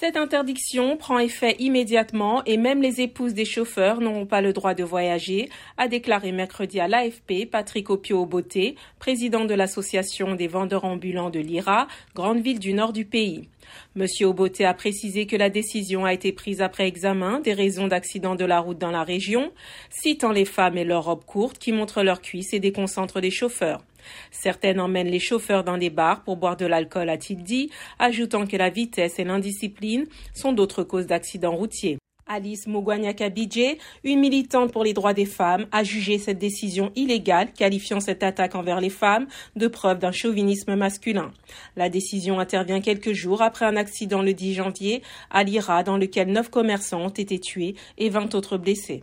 Cette interdiction prend effet immédiatement et même les épouses des chauffeurs n'auront pas le droit de voyager, a déclaré mercredi à l'AFP Patrick Opio-Oboté, président de l'association des vendeurs ambulants de l'IRA, grande ville du nord du pays. Monsieur Oboté a précisé que la décision a été prise après examen des raisons d'accidents de la route dans la région, citant les femmes et leurs robes courtes qui montrent leurs cuisses et déconcentrent les chauffeurs. Certaines emmènent les chauffeurs dans des bars pour boire de l'alcool, a-t-il dit, ajoutant que la vitesse et l'indiscipline sont d'autres causes d'accidents routiers. Alice Mogwanyaka Bidje, une militante pour les droits des femmes, a jugé cette décision illégale, qualifiant cette attaque envers les femmes de preuve d'un chauvinisme masculin. La décision intervient quelques jours après un accident le 10 janvier à Lira dans lequel neuf commerçants ont été tués et vingt autres blessés.